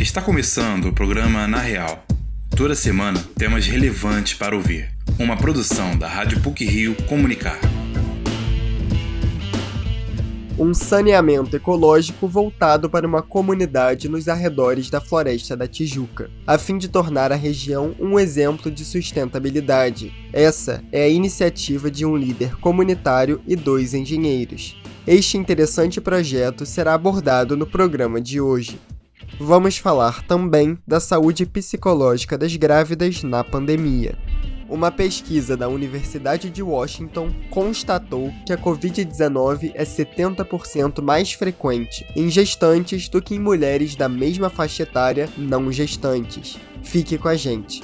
Está começando o programa Na Real. Toda semana, temas relevantes para ouvir. Uma produção da Rádio PUC Rio Comunicar. Um saneamento ecológico voltado para uma comunidade nos arredores da Floresta da Tijuca, a fim de tornar a região um exemplo de sustentabilidade. Essa é a iniciativa de um líder comunitário e dois engenheiros. Este interessante projeto será abordado no programa de hoje vamos falar também da saúde psicológica das grávidas na pandemia. Uma pesquisa da Universidade de Washington constatou que a Covid-19 é 70% mais frequente em gestantes do que em mulheres da mesma faixa etária não gestantes. Fique com a gente.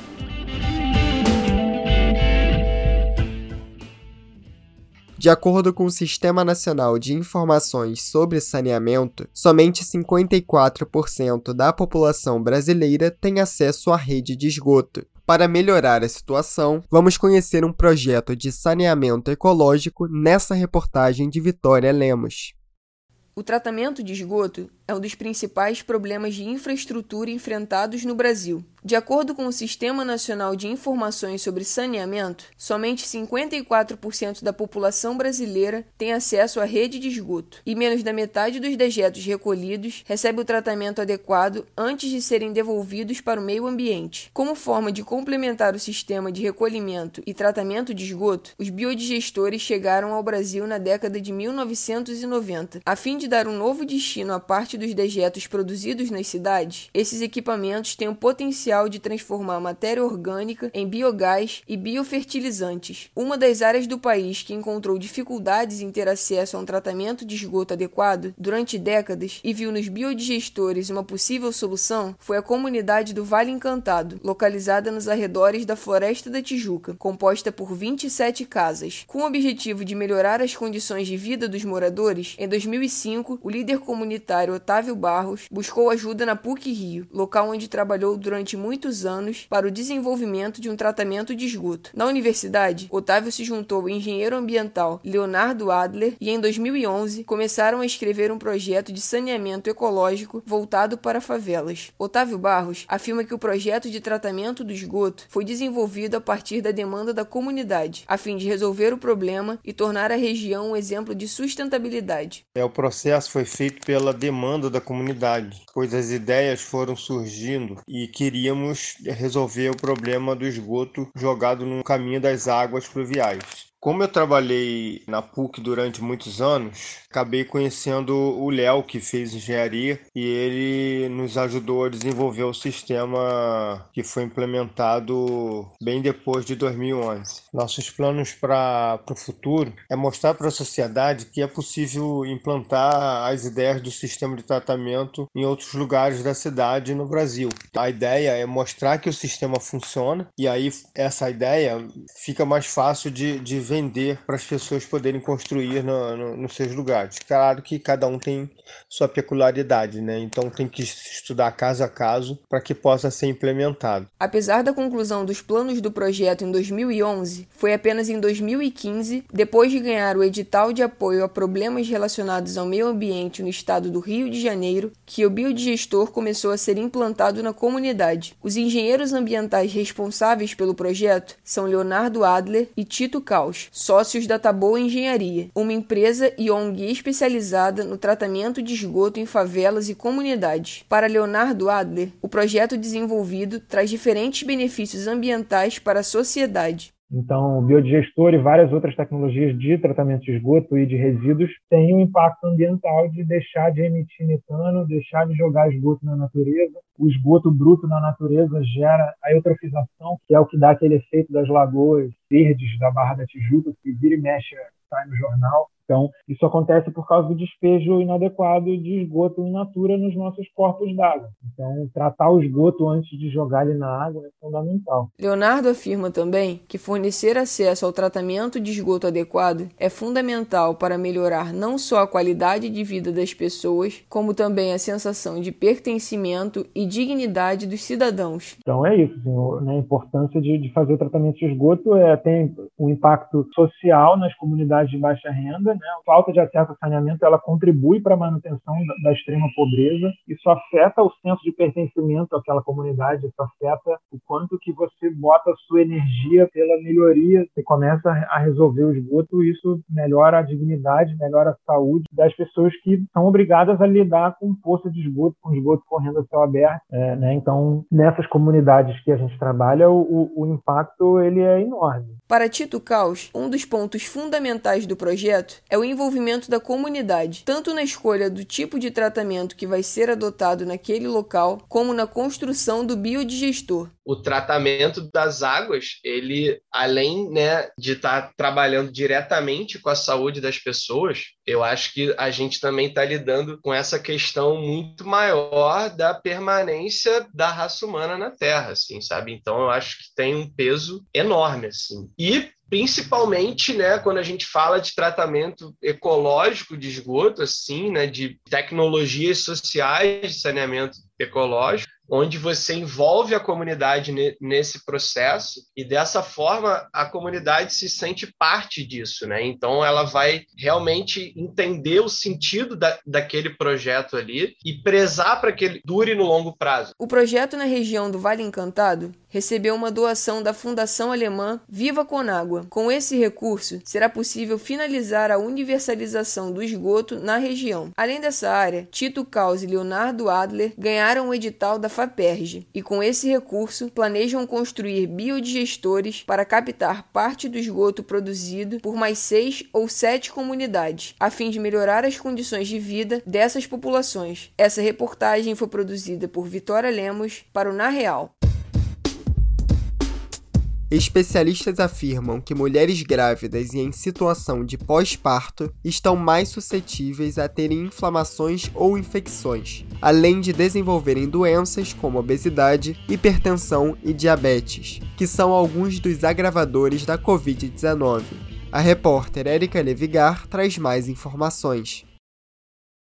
De acordo com o Sistema Nacional de Informações sobre Saneamento, somente 54% da população brasileira tem acesso à rede de esgoto. Para melhorar a situação, vamos conhecer um projeto de saneamento ecológico nessa reportagem de Vitória Lemos. O tratamento de esgoto é um dos principais problemas de infraestrutura enfrentados no Brasil. De acordo com o Sistema Nacional de Informações sobre Saneamento, somente 54% da população brasileira tem acesso à rede de esgoto, e menos da metade dos dejetos recolhidos recebe o tratamento adequado antes de serem devolvidos para o meio ambiente. Como forma de complementar o sistema de recolhimento e tratamento de esgoto, os biodigestores chegaram ao Brasil na década de 1990, a fim de dar um novo destino à parte parte dos dejetos produzidos nas cidades, esses equipamentos têm o potencial de transformar matéria orgânica em biogás e biofertilizantes. Uma das áreas do país que encontrou dificuldades em ter acesso a um tratamento de esgoto adequado durante décadas e viu nos biodigestores uma possível solução foi a comunidade do Vale Encantado, localizada nos arredores da Floresta da Tijuca, composta por 27 casas. Com o objetivo de melhorar as condições de vida dos moradores, em 2005, o líder comunitário Otávio Barros buscou ajuda na PUC Rio, local onde trabalhou durante muitos anos para o desenvolvimento de um tratamento de esgoto. Na universidade, Otávio se juntou ao engenheiro ambiental Leonardo Adler e em 2011 começaram a escrever um projeto de saneamento ecológico voltado para favelas. Otávio Barros afirma que o projeto de tratamento do esgoto foi desenvolvido a partir da demanda da comunidade, a fim de resolver o problema e tornar a região um exemplo de sustentabilidade. É, o processo foi feito pela demanda demanda da comunidade, pois as ideias foram surgindo e queríamos resolver o problema do esgoto jogado no caminho das águas pluviais. Como eu trabalhei na PUC durante muitos anos, acabei conhecendo o Léo, que fez engenharia, e ele nos ajudou a desenvolver o sistema que foi implementado bem depois de 2011. Nossos planos para o futuro é mostrar para a sociedade que é possível implantar as ideias do sistema de tratamento em outros lugares da cidade e no Brasil. A ideia é mostrar que o sistema funciona, e aí essa ideia fica mais fácil de, de vender para as pessoas poderem construir no, no, nos seus lugares. Claro que cada um tem sua peculiaridade, né? Então tem que estudar caso a caso para que possa ser implementado. Apesar da conclusão dos planos do projeto em 2011, foi apenas em 2015, depois de ganhar o edital de apoio a problemas relacionados ao meio ambiente no estado do Rio de Janeiro, que o biodigestor começou a ser implantado na comunidade. Os engenheiros ambientais responsáveis pelo projeto são Leonardo Adler e Tito Caos sócios da Taboa Engenharia, uma empresa e ONG especializada no tratamento de esgoto em favelas e comunidades. Para Leonardo Adler, o projeto desenvolvido traz diferentes benefícios ambientais para a sociedade. Então, o biodigestor e várias outras tecnologias de tratamento de esgoto e de resíduos têm um impacto ambiental de deixar de emitir metano, deixar de jogar esgoto na natureza. O esgoto bruto na natureza gera a eutrofização, que é o que dá aquele efeito das lagoas verdes da Barra da Tijuca, que vira e mexe sai no jornal. Então, isso acontece por causa do despejo inadequado de esgoto in natura nos nossos corpos d'água. Então, tratar o esgoto antes de jogar ele na água é fundamental. Leonardo afirma também que fornecer acesso ao tratamento de esgoto adequado é fundamental para melhorar não só a qualidade de vida das pessoas, como também a sensação de pertencimento e dignidade dos cidadãos. Então, é isso. Assim, né, a importância de, de fazer o tratamento de esgoto é, tem um impacto social nas comunidades de baixa renda, né? A falta de acesso a saneamento ela contribui para a manutenção da, da, extrema pobreza. Isso afeta o senso de pertencimento àquela comunidade, isso afeta o quanto que você bota a sua energia pela melhoria. Você começa a resolver o esgoto, isso melhora a dignidade, melhora a saúde das pessoas que são obrigadas a lidar com poça de esgoto, com esgoto correndo a céu aberto. É, né? Então, nessas comunidades que a gente trabalha, o, o, impacto ele é enorme. Para Tito Caos, um dos pontos fundamentais do projeto é o envolvimento da comunidade, tanto na escolha do tipo de tratamento que vai ser adotado naquele local, como na construção do biodigestor. O tratamento das águas, ele, além né, de estar tá trabalhando diretamente com a saúde das pessoas, eu acho que a gente também está lidando com essa questão muito maior da permanência da raça humana na Terra, assim, sabe? Então, eu acho que tem um peso enorme, assim. E principalmente, né, quando a gente fala de tratamento ecológico de esgoto, assim, né, de tecnologias sociais de saneamento ecológico, onde você envolve a comunidade nesse processo e dessa forma a comunidade se sente parte disso, né? Então ela vai realmente entender o sentido da, daquele projeto ali e prezar para que ele dure no longo prazo. O projeto na região do Vale Encantado recebeu uma doação da Fundação Alemã Viva Conágua. Com esse recurso, será possível finalizar a universalização do esgoto na região. Além dessa área, Tito Caus e Leonardo Adler ganharam o edital da FAPERJ e com esse recurso planejam construir biodigestores para captar parte do esgoto produzido por mais seis ou sete comunidades, a fim de melhorar as condições de vida dessas populações. Essa reportagem foi produzida por Vitória Lemos para o Na Real. Especialistas afirmam que mulheres grávidas e em situação de pós-parto estão mais suscetíveis a terem inflamações ou infecções, além de desenvolverem doenças como obesidade, hipertensão e diabetes, que são alguns dos agravadores da Covid-19. A repórter Erika Levigar traz mais informações.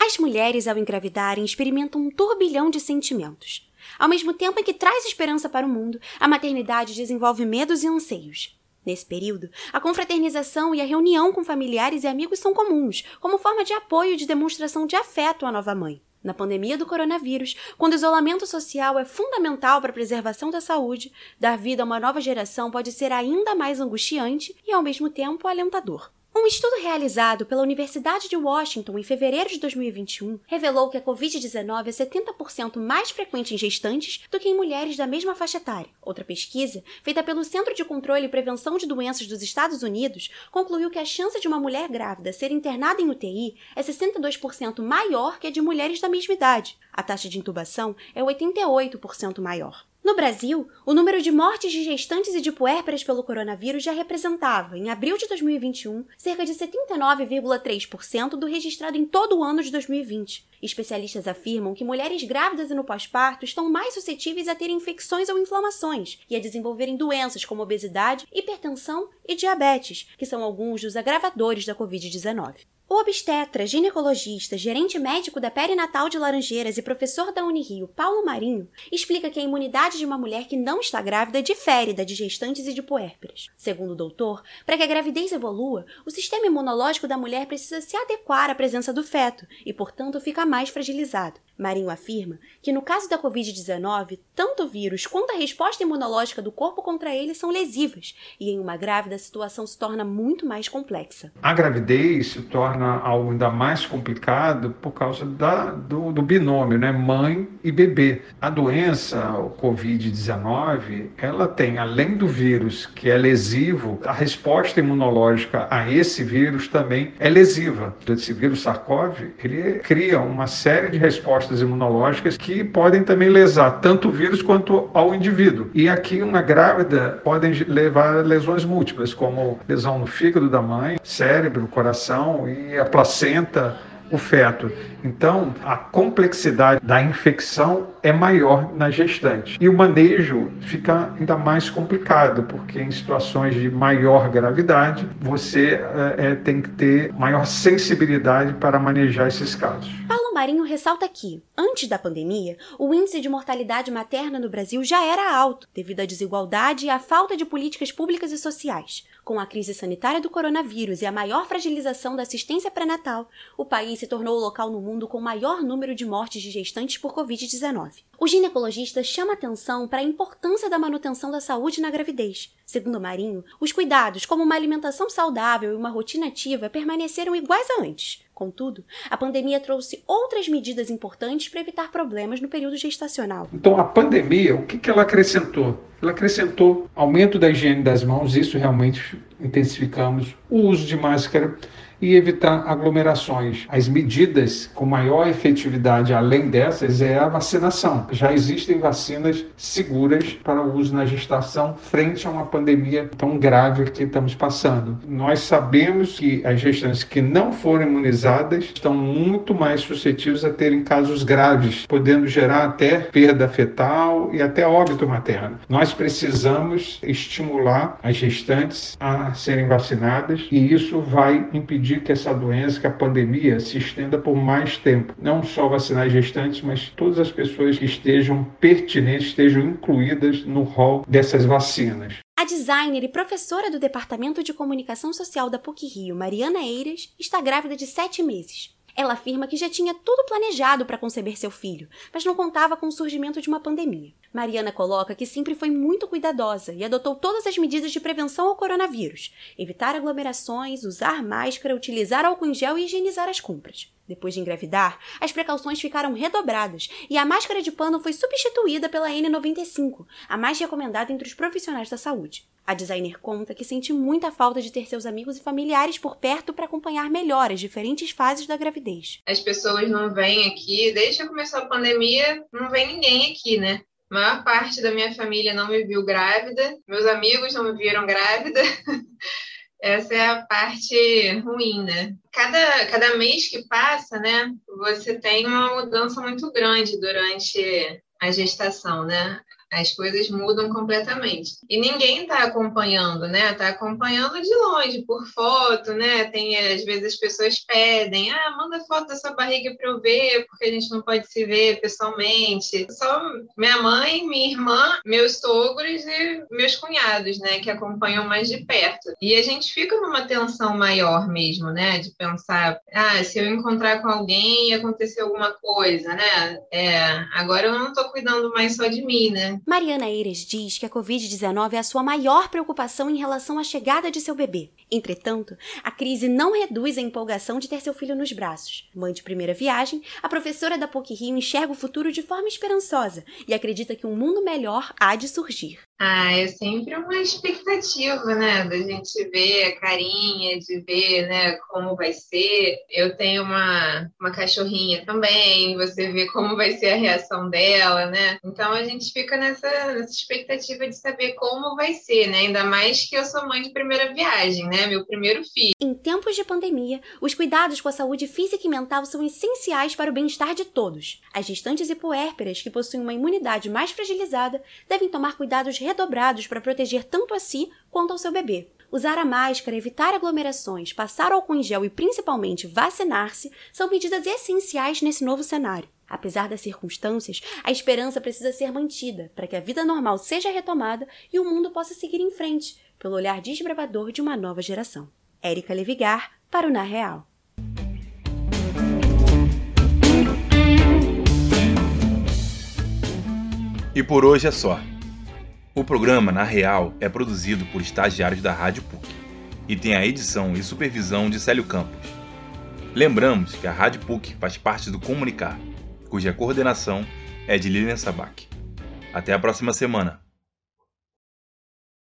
As mulheres, ao engravidarem, experimentam um turbilhão de sentimentos ao mesmo tempo em que traz esperança para o mundo, a maternidade desenvolve medos e anseios. Nesse período, a confraternização e a reunião com familiares e amigos são comuns, como forma de apoio e de demonstração de afeto à nova mãe. Na pandemia do coronavírus, quando o isolamento social é fundamental para a preservação da saúde, dar vida a uma nova geração pode ser ainda mais angustiante e, ao mesmo tempo, alentador. Um estudo realizado pela Universidade de Washington em fevereiro de 2021 revelou que a Covid-19 é 70% mais frequente em gestantes do que em mulheres da mesma faixa etária. Outra pesquisa, feita pelo Centro de Controle e Prevenção de Doenças dos Estados Unidos, concluiu que a chance de uma mulher grávida ser internada em UTI é 62% maior que a de mulheres da mesma idade. A taxa de intubação é 88% maior. No Brasil, o número de mortes de gestantes e de puérperas pelo coronavírus já representava, em abril de 2021, cerca de 79,3% do registrado em todo o ano de 2020. Especialistas afirmam que mulheres grávidas e no pós-parto estão mais suscetíveis a ter infecções ou inflamações e a desenvolverem doenças como obesidade, hipertensão e diabetes, que são alguns dos agravadores da Covid-19. O obstetra, ginecologista, gerente médico da Perinatal de Laranjeiras e professor da Unirio, Paulo Marinho, explica que a imunidade de uma mulher que não está grávida difere da de gestantes e de puérperas. Segundo o doutor, para que a gravidez evolua, o sistema imunológico da mulher precisa se adequar à presença do feto e, portanto, fica mais fragilizado. Marinho afirma que, no caso da Covid-19, tanto o vírus quanto a resposta imunológica do corpo contra ele são lesivas, e em uma grávida a situação se torna muito mais complexa. A gravidez se torna algo ainda mais complicado por causa da, do, do binômio, né? mãe e bebê. A doença, o Covid-19, ela tem, além do vírus que é lesivo, a resposta imunológica a esse vírus também é lesiva. Esse vírus SARS-CoV, ele cria uma série de respostas respostas imunológicas que podem também lesar tanto o vírus quanto ao indivíduo. E aqui uma grávida podem levar lesões múltiplas, como lesão no fígado da mãe, cérebro, coração e a placenta o feto. Então, a complexidade da infecção é maior na gestante. E o manejo fica ainda mais complicado, porque em situações de maior gravidade, você é, tem que ter maior sensibilidade para manejar esses casos. Marinho ressalta que, antes da pandemia, o índice de mortalidade materna no Brasil já era alto, devido à desigualdade e à falta de políticas públicas e sociais. Com a crise sanitária do coronavírus e a maior fragilização da assistência pré-natal, o país se tornou o local no mundo com maior número de mortes de gestantes por Covid-19. O ginecologista chama atenção para a importância da manutenção da saúde na gravidez. Segundo Marinho, os cuidados, como uma alimentação saudável e uma rotina ativa, permaneceram iguais a antes. Contudo, a pandemia trouxe outras medidas importantes para evitar problemas no período gestacional. Então, a pandemia, o que ela acrescentou? Ela acrescentou aumento da higiene das mãos, isso realmente intensificamos, o uso de máscara e evitar aglomerações. As medidas com maior efetividade, além dessas, é a vacinação. Já existem vacinas seguras para uso na gestação frente a uma pandemia tão grave que estamos passando. Nós sabemos que as gestantes que não foram imunizadas estão muito mais suscetíveis a terem casos graves, podendo gerar até perda fetal e até óbito materno. Nós precisamos estimular as gestantes a serem vacinadas e isso vai impedir impedir que essa doença, que a pandemia, se estenda por mais tempo. Não só vacinar gestantes, mas todas as pessoas que estejam pertinentes, estejam incluídas no rol dessas vacinas. A designer e professora do Departamento de Comunicação Social da PUC-Rio, Mariana Eiras, está grávida de sete meses. Ela afirma que já tinha tudo planejado para conceber seu filho, mas não contava com o surgimento de uma pandemia. Mariana coloca que sempre foi muito cuidadosa e adotou todas as medidas de prevenção ao coronavírus: evitar aglomerações, usar máscara, utilizar álcool em gel e higienizar as compras. Depois de engravidar, as precauções ficaram redobradas e a máscara de pano foi substituída pela N95, a mais recomendada entre os profissionais da saúde. A designer conta que sente muita falta de ter seus amigos e familiares por perto para acompanhar melhor as diferentes fases da gravidez. As pessoas não vêm aqui, desde que começou a pandemia, não vem ninguém aqui, né? A maior parte da minha família não me viu grávida, meus amigos não me viram grávida. Essa é a parte ruim, né? Cada, cada mês que passa, né, você tem uma mudança muito grande durante a gestação, né? As coisas mudam completamente. E ninguém está acompanhando, né? Está acompanhando de longe, por foto, né? Tem, às vezes as pessoas pedem, ah, manda foto da sua barriga para eu ver, porque a gente não pode se ver pessoalmente. Só minha mãe, minha irmã, meus sogros e meus cunhados, né? Que acompanham mais de perto. E a gente fica numa tensão maior mesmo, né? De pensar, ah, se eu encontrar com alguém e acontecer alguma coisa, né? É, agora eu não estou cuidando mais só de mim, né? Mariana Eires diz que a Covid-19 é a sua maior preocupação em relação à chegada de seu bebê. Entretanto, a crise não reduz a empolgação de ter seu filho nos braços. Mãe de primeira viagem, a professora da PUC Rio enxerga o futuro de forma esperançosa e acredita que um mundo melhor há de surgir. Ah, é sempre uma expectativa, né? Da gente ver a carinha, de ver, né, como vai ser. Eu tenho uma, uma cachorrinha também, você vê como vai ser a reação dela, né? Então a gente fica nessa, nessa expectativa de saber como vai ser, né? Ainda mais que eu sou mãe de primeira viagem, né? Meu primeiro filho. Em tempos de pandemia, os cuidados com a saúde física e mental são essenciais para o bem-estar de todos. As gestantes e puérperas que possuem uma imunidade mais fragilizada devem tomar cuidados redobrados para proteger tanto a si quanto ao seu bebê. Usar a máscara, evitar aglomerações, passar álcool em gel e principalmente vacinar-se são medidas essenciais nesse novo cenário. Apesar das circunstâncias, a esperança precisa ser mantida para que a vida normal seja retomada e o mundo possa seguir em frente, pelo olhar desbravador de uma nova geração. Érica Levigar, para o Na Real. E por hoje é só. O programa Na Real é produzido por estagiários da Rádio PUC e tem a edição e supervisão de Célio Campos. Lembramos que a Rádio PUC faz parte do Comunicar, cuja coordenação é de Lilian Sabac. Até a próxima semana.